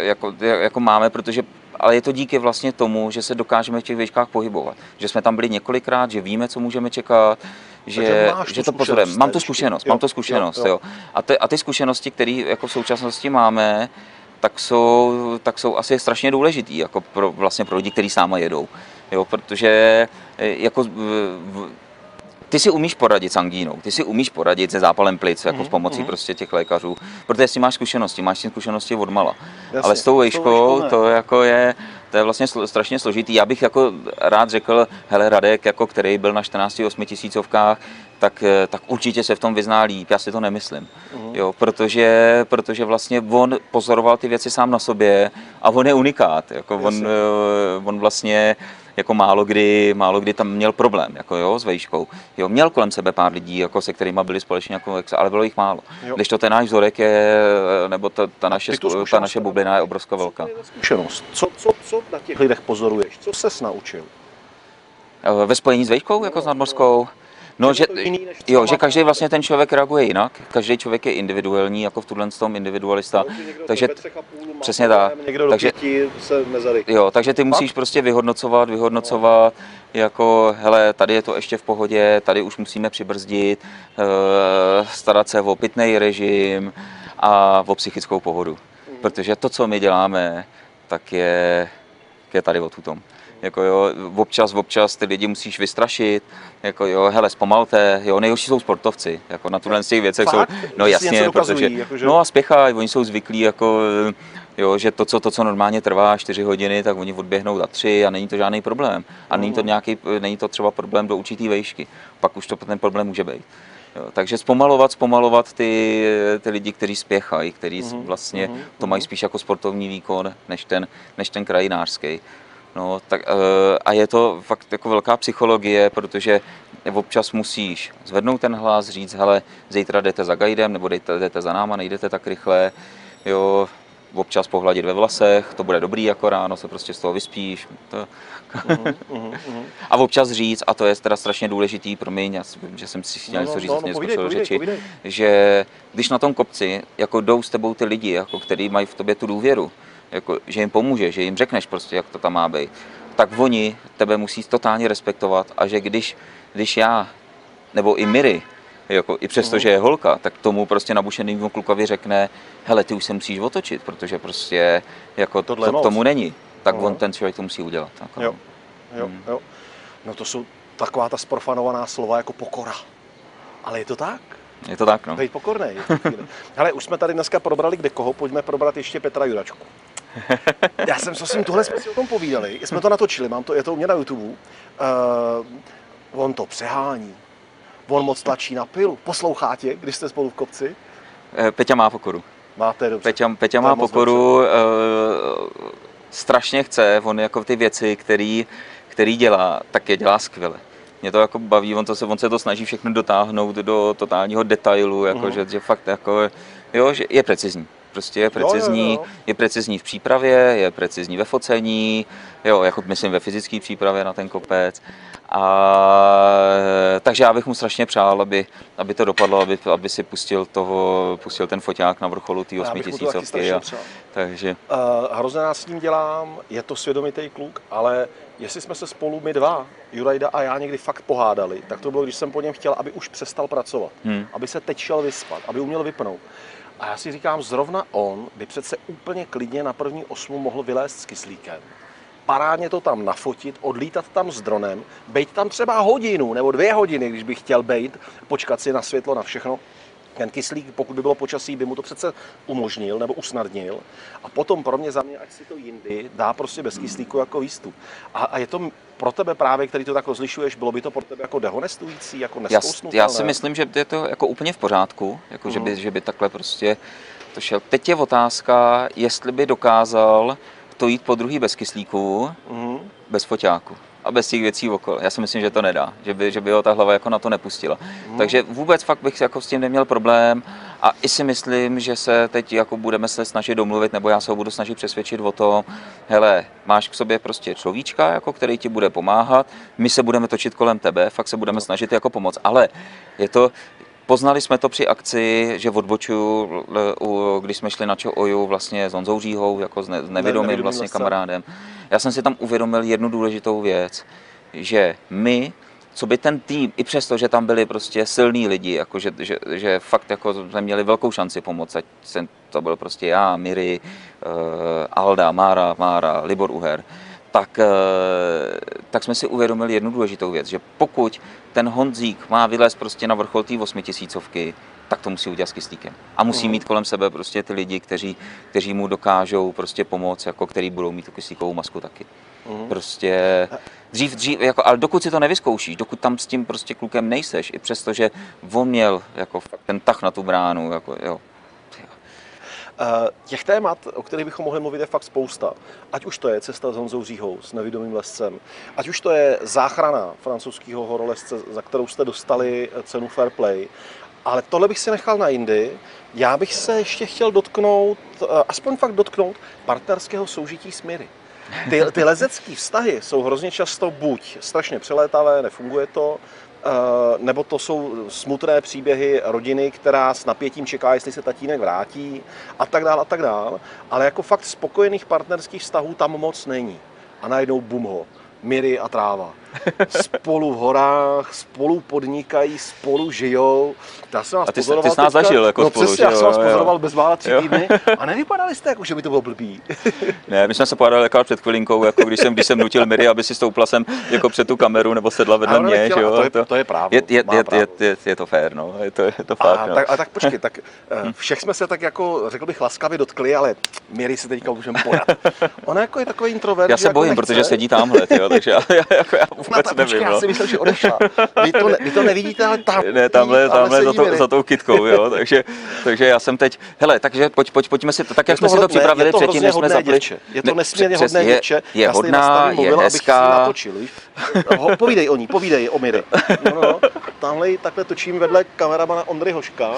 jako, jako máme, protože ale je to díky vlastně tomu, že se dokážeme v těch výškách pohybovat. Že jsme tam byli několikrát, že víme, co můžeme čekat, že, že to pozorujeme. Mám tu zkušenost, jo, mám tu zkušenost, jo, jo. jo. A, ty, a ty zkušenosti, které jako v současnosti máme, tak jsou, tak jsou asi strašně důležitý jako pro, vlastně pro lidi, kteří s náma jedou. Jo, protože eh, jako ty si umíš poradit s angínou, ty si umíš poradit se zápalem plic, jako mm, s pomocí mm. prostě těch lékařů, protože si máš zkušenosti, máš si zkušenosti od mala. Jasně, Ale s tou vejškou to jako je, to je vlastně strašně složitý. Já bych jako rád řekl, hele Radek, jako který byl na 14-8 tisícovkách, tak, eh, tak určitě se v tom vyzná líp, já si to nemyslím. Uh-huh. Jo, protože, protože vlastně on pozoroval ty věci sám na sobě a on je unikát. Jako on, eh, on vlastně jako málo kdy, málo kdy tam měl problém jako jo, s vejškou. Jo, měl kolem sebe pár lidí, jako se kterými byli společně, jako, ale bylo jich málo. Jo. Když to ten náš vzorek je, nebo ta, ta, naše, ta naše bublina je obrovská velká. Zkušenost. Co, co, co na těch lidech pozoruješ? Co ses naučil? Ve spojení s vejškou, jako s nadmorskou? No, že, jo, že každý vlastně ten člověk reaguje jinak, každý člověk je individuální, jako v tuhle tom individualista, no, takže přesně tak. Takže, se jo, takže ty musíš prostě vyhodnocovat, vyhodnocovat, jako hele, tady je to ještě v pohodě, tady už musíme přibrzdit, eh, starat se o pitný režim a o psychickou pohodu. Mhm. Protože to, co my děláme, tak je, je tady o tom jako jo, občas, občas ty lidi musíš vystrašit, jako jo, hele, zpomalte, jo, nejhorší jsou sportovci, jako na tuhle z těch věcech jsou, no jasně, protože, jako, že... no a spěchají, oni jsou zvyklí, jako, jo, že to co, to, co normálně trvá 4 hodiny, tak oni odběhnou za 3 a není to žádný problém. A není to, mm. nějaký, není to třeba problém do určitý vejšky, pak už to ten problém může být. Jo, takže zpomalovat, zpomalovat ty, ty lidi, kteří spěchají, kteří mm-hmm. vlastně mm-hmm. to mají spíš jako sportovní výkon, než ten, než ten krajinářský. No, tak, eh, a je to fakt jako velká psychologie, protože občas musíš zvednout ten hlas, říct, hele, zítra jdete za guidem, nebo jdete, jdete za náma, nejdete tak rychle, jo, občas pohladit ve vlasech, to bude dobrý jako ráno, se prostě z toho vyspíš. To... Mhm, mhm, mhm. [laughs] a občas říct, a to je teda strašně důležitý pro mě, že jsem si chtěl no, něco no, říct, no, no, povídej, povídej, řeči, povídej. že když na tom kopci jako jdou s tebou ty lidi, jako, který mají v tobě tu důvěru, jako, že jim pomůže, že jim řekneš prostě, jak to tam má být, tak oni tebe musí totálně respektovat a že když, když já, nebo i Miri, jako, i přesto, že je holka, tak tomu prostě nabušeným klukovi řekne, hele, ty už se musíš otočit, protože prostě jako Tohle to, tomu není. Tak uh-huh. on ten člověk to musí udělat. Jako. Jo. Jo, hmm. jo. No to jsou taková ta sprofanovaná slova jako pokora. Ale je to tak? Je to tak, no. Být pokorný. Ale [laughs] už jsme tady dneska probrali kde koho, pojďme probrat ještě Petra Juračku. [laughs] Já jsem s ním tohle jsme si o tom povídali, jsme to natočili, mám to, je to u mě na YouTube. Uh, on to přehání, on moc tlačí na pilu. Poslouchá tě, když jste spolu v kopci? Eh, Peťa má pokoru. Máte dobře. Peťa, Peťa má pokoru, uh, strašně chce, on jako ty věci, který, který dělá, tak je dělá skvěle. Mě to jako baví, on, to se, on se to snaží všechno dotáhnout do totálního detailu, jako, mm. že, že fakt jako, jo, že je precizní. Prostě je precizní, jo, jo, jo. je precizní v přípravě, je precizní ve focení, jo, jako myslím ve fyzické přípravě na ten kopec. A, takže já bych mu strašně přál, aby, aby to dopadlo, aby, aby si pustil, toho, pustil ten foťák na vrcholu té 8000. A, takže... Uh, hrozně nás s ním dělám, je to svědomitý kluk, ale jestli jsme se spolu my dva, Jurajda a já někdy fakt pohádali, tak to bylo, když jsem po něm chtěl, aby už přestal pracovat, hmm. aby se teď šel vyspat, aby uměl vypnout. A já si říkám, zrovna on by přece úplně klidně na první osmu mohl vylézt s kyslíkem parádně to tam nafotit, odlítat tam s dronem, být tam třeba hodinu nebo dvě hodiny, když bych chtěl být, počkat si na světlo, na všechno. Ten kyslík, pokud by bylo počasí, by mu to přece umožnil nebo usnadnil. A potom pro mě za mě, ať si to jindy, dá prostě bez kyslíku jako výstup. A, a je to pro tebe právě, který to tak rozlišuješ, bylo by to pro tebe jako dehonestující, jako já, já si myslím, že je to jako úplně v pořádku, jako uh-huh. že, by, mhm. že by takhle prostě to šel. Teď je otázka, jestli by dokázal to jít po druhý bez kyslíku, mm. bez foťáku a bez těch věcí okolo. Já si myslím, že to nedá, že by, že by ho ta hlava jako na to nepustila. Mm. Takže vůbec fakt bych jako s tím neměl problém a i si myslím, že se teď jako budeme se snažit domluvit, nebo já se ho budu snažit přesvědčit o to, hele, máš k sobě prostě človíčka, jako který ti bude pomáhat, my se budeme točit kolem tebe, fakt se budeme snažit jako pomoct, ale je to, Poznali jsme to při akci, že v odboču, když jsme šli na Oju vlastně s Honzou Říhou, jako s, nevědomým vlastně kamarádem. Já jsem si tam uvědomil jednu důležitou věc, že my, co by ten tým, i přesto, že tam byli prostě silní lidi, jako že, že, že fakt jako jsme měli velkou šanci pomoct, ať jsem, to byl prostě já, Miri, uh, Alda, Mára, Mára, Libor Uher, tak, uh, tak jsme si uvědomili jednu důležitou věc, že pokud ten Honzík má vylézt prostě na vrchol té osmitisícovky, tak to musí udělat s kyslíkem. A musí mhm. mít kolem sebe prostě ty lidi, kteří, kteří mu dokážou prostě pomoct, jako který budou mít tu kyslíkovou masku taky. Mm. Prostě dřív, dřív, jako, ale dokud si to nevyzkoušíš, dokud tam s tím prostě klukem nejseš, i přesto, že on měl jako ten tah na tu bránu, jako, jo, Eh, těch témat, o kterých bychom mohli mluvit, je fakt spousta. Ať už to je cesta s Honzou Říhou, s nevidomým lescem, ať už to je záchrana francouzského horolezce, za kterou jste dostali cenu Fair Play, ale tohle bych si nechal na jindy. Já bych se ještě chtěl dotknout, eh, aspoň fakt dotknout, partnerského soužití s Miry. Ty, ty lezecké vztahy jsou hrozně často buď strašně přelétavé, nefunguje to, Eh, nebo to jsou smutné příběhy rodiny, která s napětím čeká, jestli se tatínek vrátí a tak dále a tak dále. Ale jako fakt spokojených partnerských vztahů tam moc není. A najednou bum ho, Miry a tráva spolu v horách, spolu podnikají, spolu žijou. Já jsem vás a ty, pozoroval ty jsi nás teďka, zažil jako no, spolu, přesně, já jsem vás pozoroval bez vála tři týdny [laughs] a nevypadali jste jako, že by to bylo blbý. [laughs] ne, my jsme se pohádali jako před chvilinkou, jako když jsem, když jsem nutil Miri, aby si stoupla sem jako před tu kameru nebo sedla vedle mě. Chtěla, jo, to, je, to, to je právo. Je, je, je, je, je, je, to fér, no. Je to, je to fakt, a, no. tak, a tak počkej, tak [laughs] hm. všech jsme se tak jako, řekl bych, laskavě dotkli, ale Miri se teďka můžeme podat. Ona jako je takový introvert. Já se jako bojím, protože sedí tamhle, takže já, jako já vůbec nevím. Já si myslel, že odešla. Vy to, ne, vy to nevidíte, ale tam. Ne, tamhle, tamhle za, to, za tou kitkou, jo. Takže, takže já jsem teď, hele, takže pojď, pojď, pojďme si to, tak jak jsme si to připravili předtím, než jsme zapli. Je to nesmírně hodné děvče. Je hodná, je hezká. Povídej o ní, povídej o Miry. No, no, tamhle takhle točím vedle kameramana Ondry Hoška,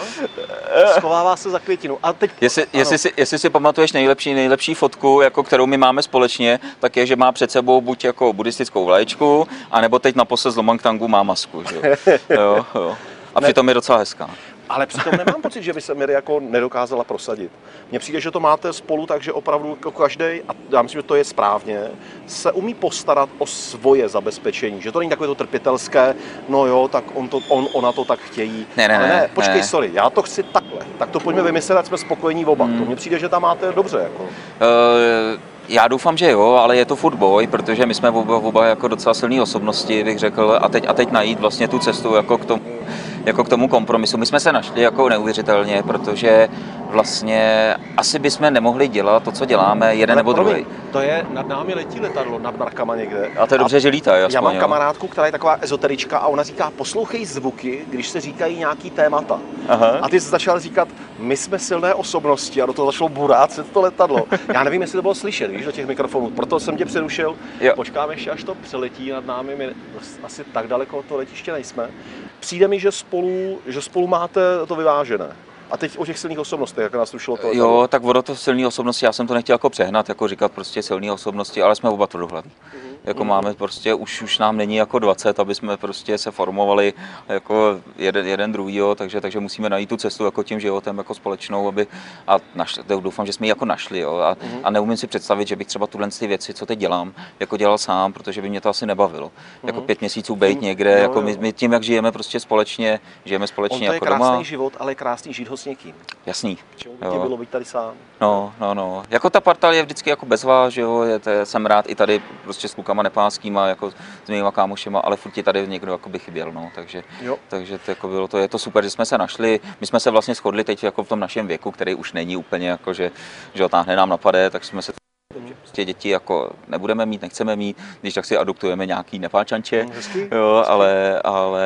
schovává se za květinu. A teď, Jestli, jestli, si, jestli si pamatuješ nejlepší, nejlepší fotku, jako kterou my máme společně, tak je, že má před sebou buď jako buddhistickou vlaječku, anebo teď naposled z Lomangtangu má masku. Že? jo? [laughs] jo, jo. A přitom je docela hezká. Ale přitom nemám pocit, že by se Miri jako nedokázala prosadit. Mně přijde, že to máte spolu tak, že opravdu jako každý, a já myslím, že to je správně, se umí postarat o svoje zabezpečení. Že to není takové to trpitelské, no jo, tak on to, on, ona to tak chtějí. Ne, ne, Ale ne, počkej, ne. sorry, já to chci takhle. Tak to pojďme vymyslet, ať jsme spokojení oba. Hmm. To mně přijde, že tam máte dobře. Jako. Eh, Já doufám, že jo, ale je to furt boj, protože my jsme oba, oba jako docela silné osobnosti, bych řekl, a teď, a teď najít vlastně tu cestu jako k tomu, jako k tomu kompromisu. My jsme se našli jako neuvěřitelně, protože vlastně asi bychom nemohli dělat to, co děláme, jeden Ale nebo promiň, druhý. To je, nad námi letí letadlo, nad Markama někde. A to je dobře, že lítají Já mám jo. kamarádku, která je taková ezoterička a ona říká, poslouchej zvuky, když se říkají nějaký témata. Aha. A ty jsi začal říkat, my jsme silné osobnosti a do toho začalo burát se to letadlo. Já nevím, jestli to bylo slyšet, víš, do těch mikrofonů. Proto jsem tě přerušil. Jo. Počkáme ještě, až to přeletí nad námi. My asi tak daleko od toho letiště nejsme. Přijde mi, že spolu, že spolu máte to vyvážené. A teď o těch silných osobnostech, jak nás rušilo to. Jo, tak ono to silné osobnosti, já jsem to nechtěl jako přehnat, jako říkat prostě silné osobnosti, ale jsme oba tvrdohlaví. Jako máme prostě, už, už nám není jako 20, aby jsme prostě se formovali jako jeden, jeden druhýho, takže, takže musíme najít tu cestu jako tím životem jako společnou, aby a našli, to doufám, že jsme ji jako našli, jo, a, a neumím si představit, že bych třeba tuhle ty věci, co teď dělám, jako dělal sám, protože by mě to asi nebavilo. Jako pět měsíců být někde, Jo, jako jo. my, my, tím, jak žijeme prostě společně, žijeme On společně to je jako krásný doma, život, ale je krásný žít ho s někým. jasný. Čemu by tě bylo být tady sám? No, no, no. Jako ta parta je vždycky jako bezvá, že jo, je, to, je- jsem rád i tady prostě s klukama nepánskýma, jako s mýma kámošema, ale furt ti tady někdo jako by chyběl, no, takže, Jo. takže to, jako bylo to, je to super, že jsme se našli, my jsme se vlastně shodli teď jako v tom našem věku, který už není úplně jako, že, že otáhne nám napade, tak jsme se že prostě děti jako nebudeme mít, nechceme mít, když tak si adoptujeme nějaký nepáčanče, Mm, hezky, jo, ale, ale,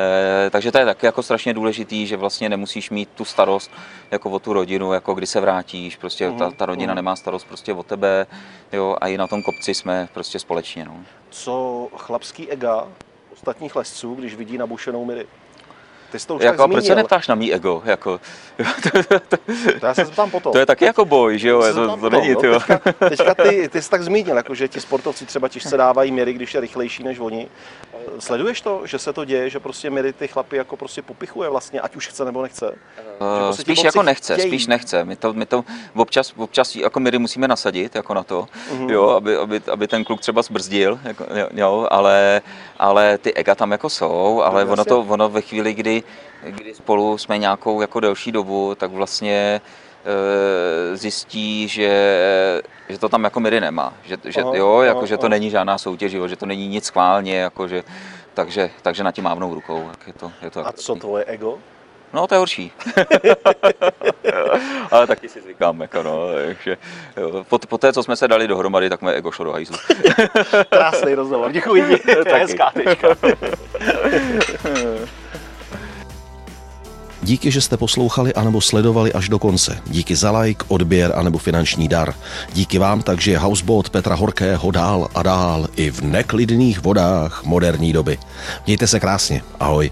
takže to je taky jako strašně důležitý, že vlastně nemusíš mít tu starost jako o tu rodinu, jako kdy se vrátíš, prostě Mhm, ta, ta rodina mhm. nemá starost prostě o tebe, jo, a i na tom kopci jsme prostě společně, no. Co chlapský ega ostatních lesců, když vidí nabušenou Miri? Ty jsi to už tak Jako, a proč se zmínil. neptáš na mý ego, jako, To já se zeptám potom. to je taky jako boj, že jo, to, to není, no. Teďka, teďka ty, ty jsi tak zmínil, jako, že ti sportovci třeba těžce dávají Miry, když je rychlejší než oni. Sleduješ to, že se to děje, že prostě Miry ty chlapy jako prostě popichuje vlastně, ať už chce nebo nechce? Uh, prostě spíš jako nechce, chtějí. spíš nechce. My to, my to občas, občas jako my musíme nasadit jako na to, Mhm. jo, aby, aby, aby, ten kluk třeba zbrzdil, jako, jo, ale, ale ty ega tam jako jsou, ale No, ono to, ono ve chvíli, kdy, kdy spolu jsme nějakou jako delší dobu, tak vlastně eh, zjistí, že, že to tam jako Miry nemá. Že, že, Aha, jo, jako, aha, že to aha. není žádná soutěž, jo, že to není nic schválně, jako, že, takže, takže na tím mávnou rukou. Jak je to, je to A co tvoje ego? No, to je horší. [laughs] Ale taky si zvykám, jako no, takže jo, po, po té, co jsme se dali dohromady, tak moje ego šlo do hajzlu. [laughs] Krásný rozhovor, děkuji. To je [laughs] hezká tečka. Díky, že jste poslouchali anebo sledovali až do konce. Díky za like, odběr anebo finanční dar. Díky vám takže Houseboat Petra Horkého dál a dál i v neklidných vodách moderní doby. Mějte se krásně. Ahoj.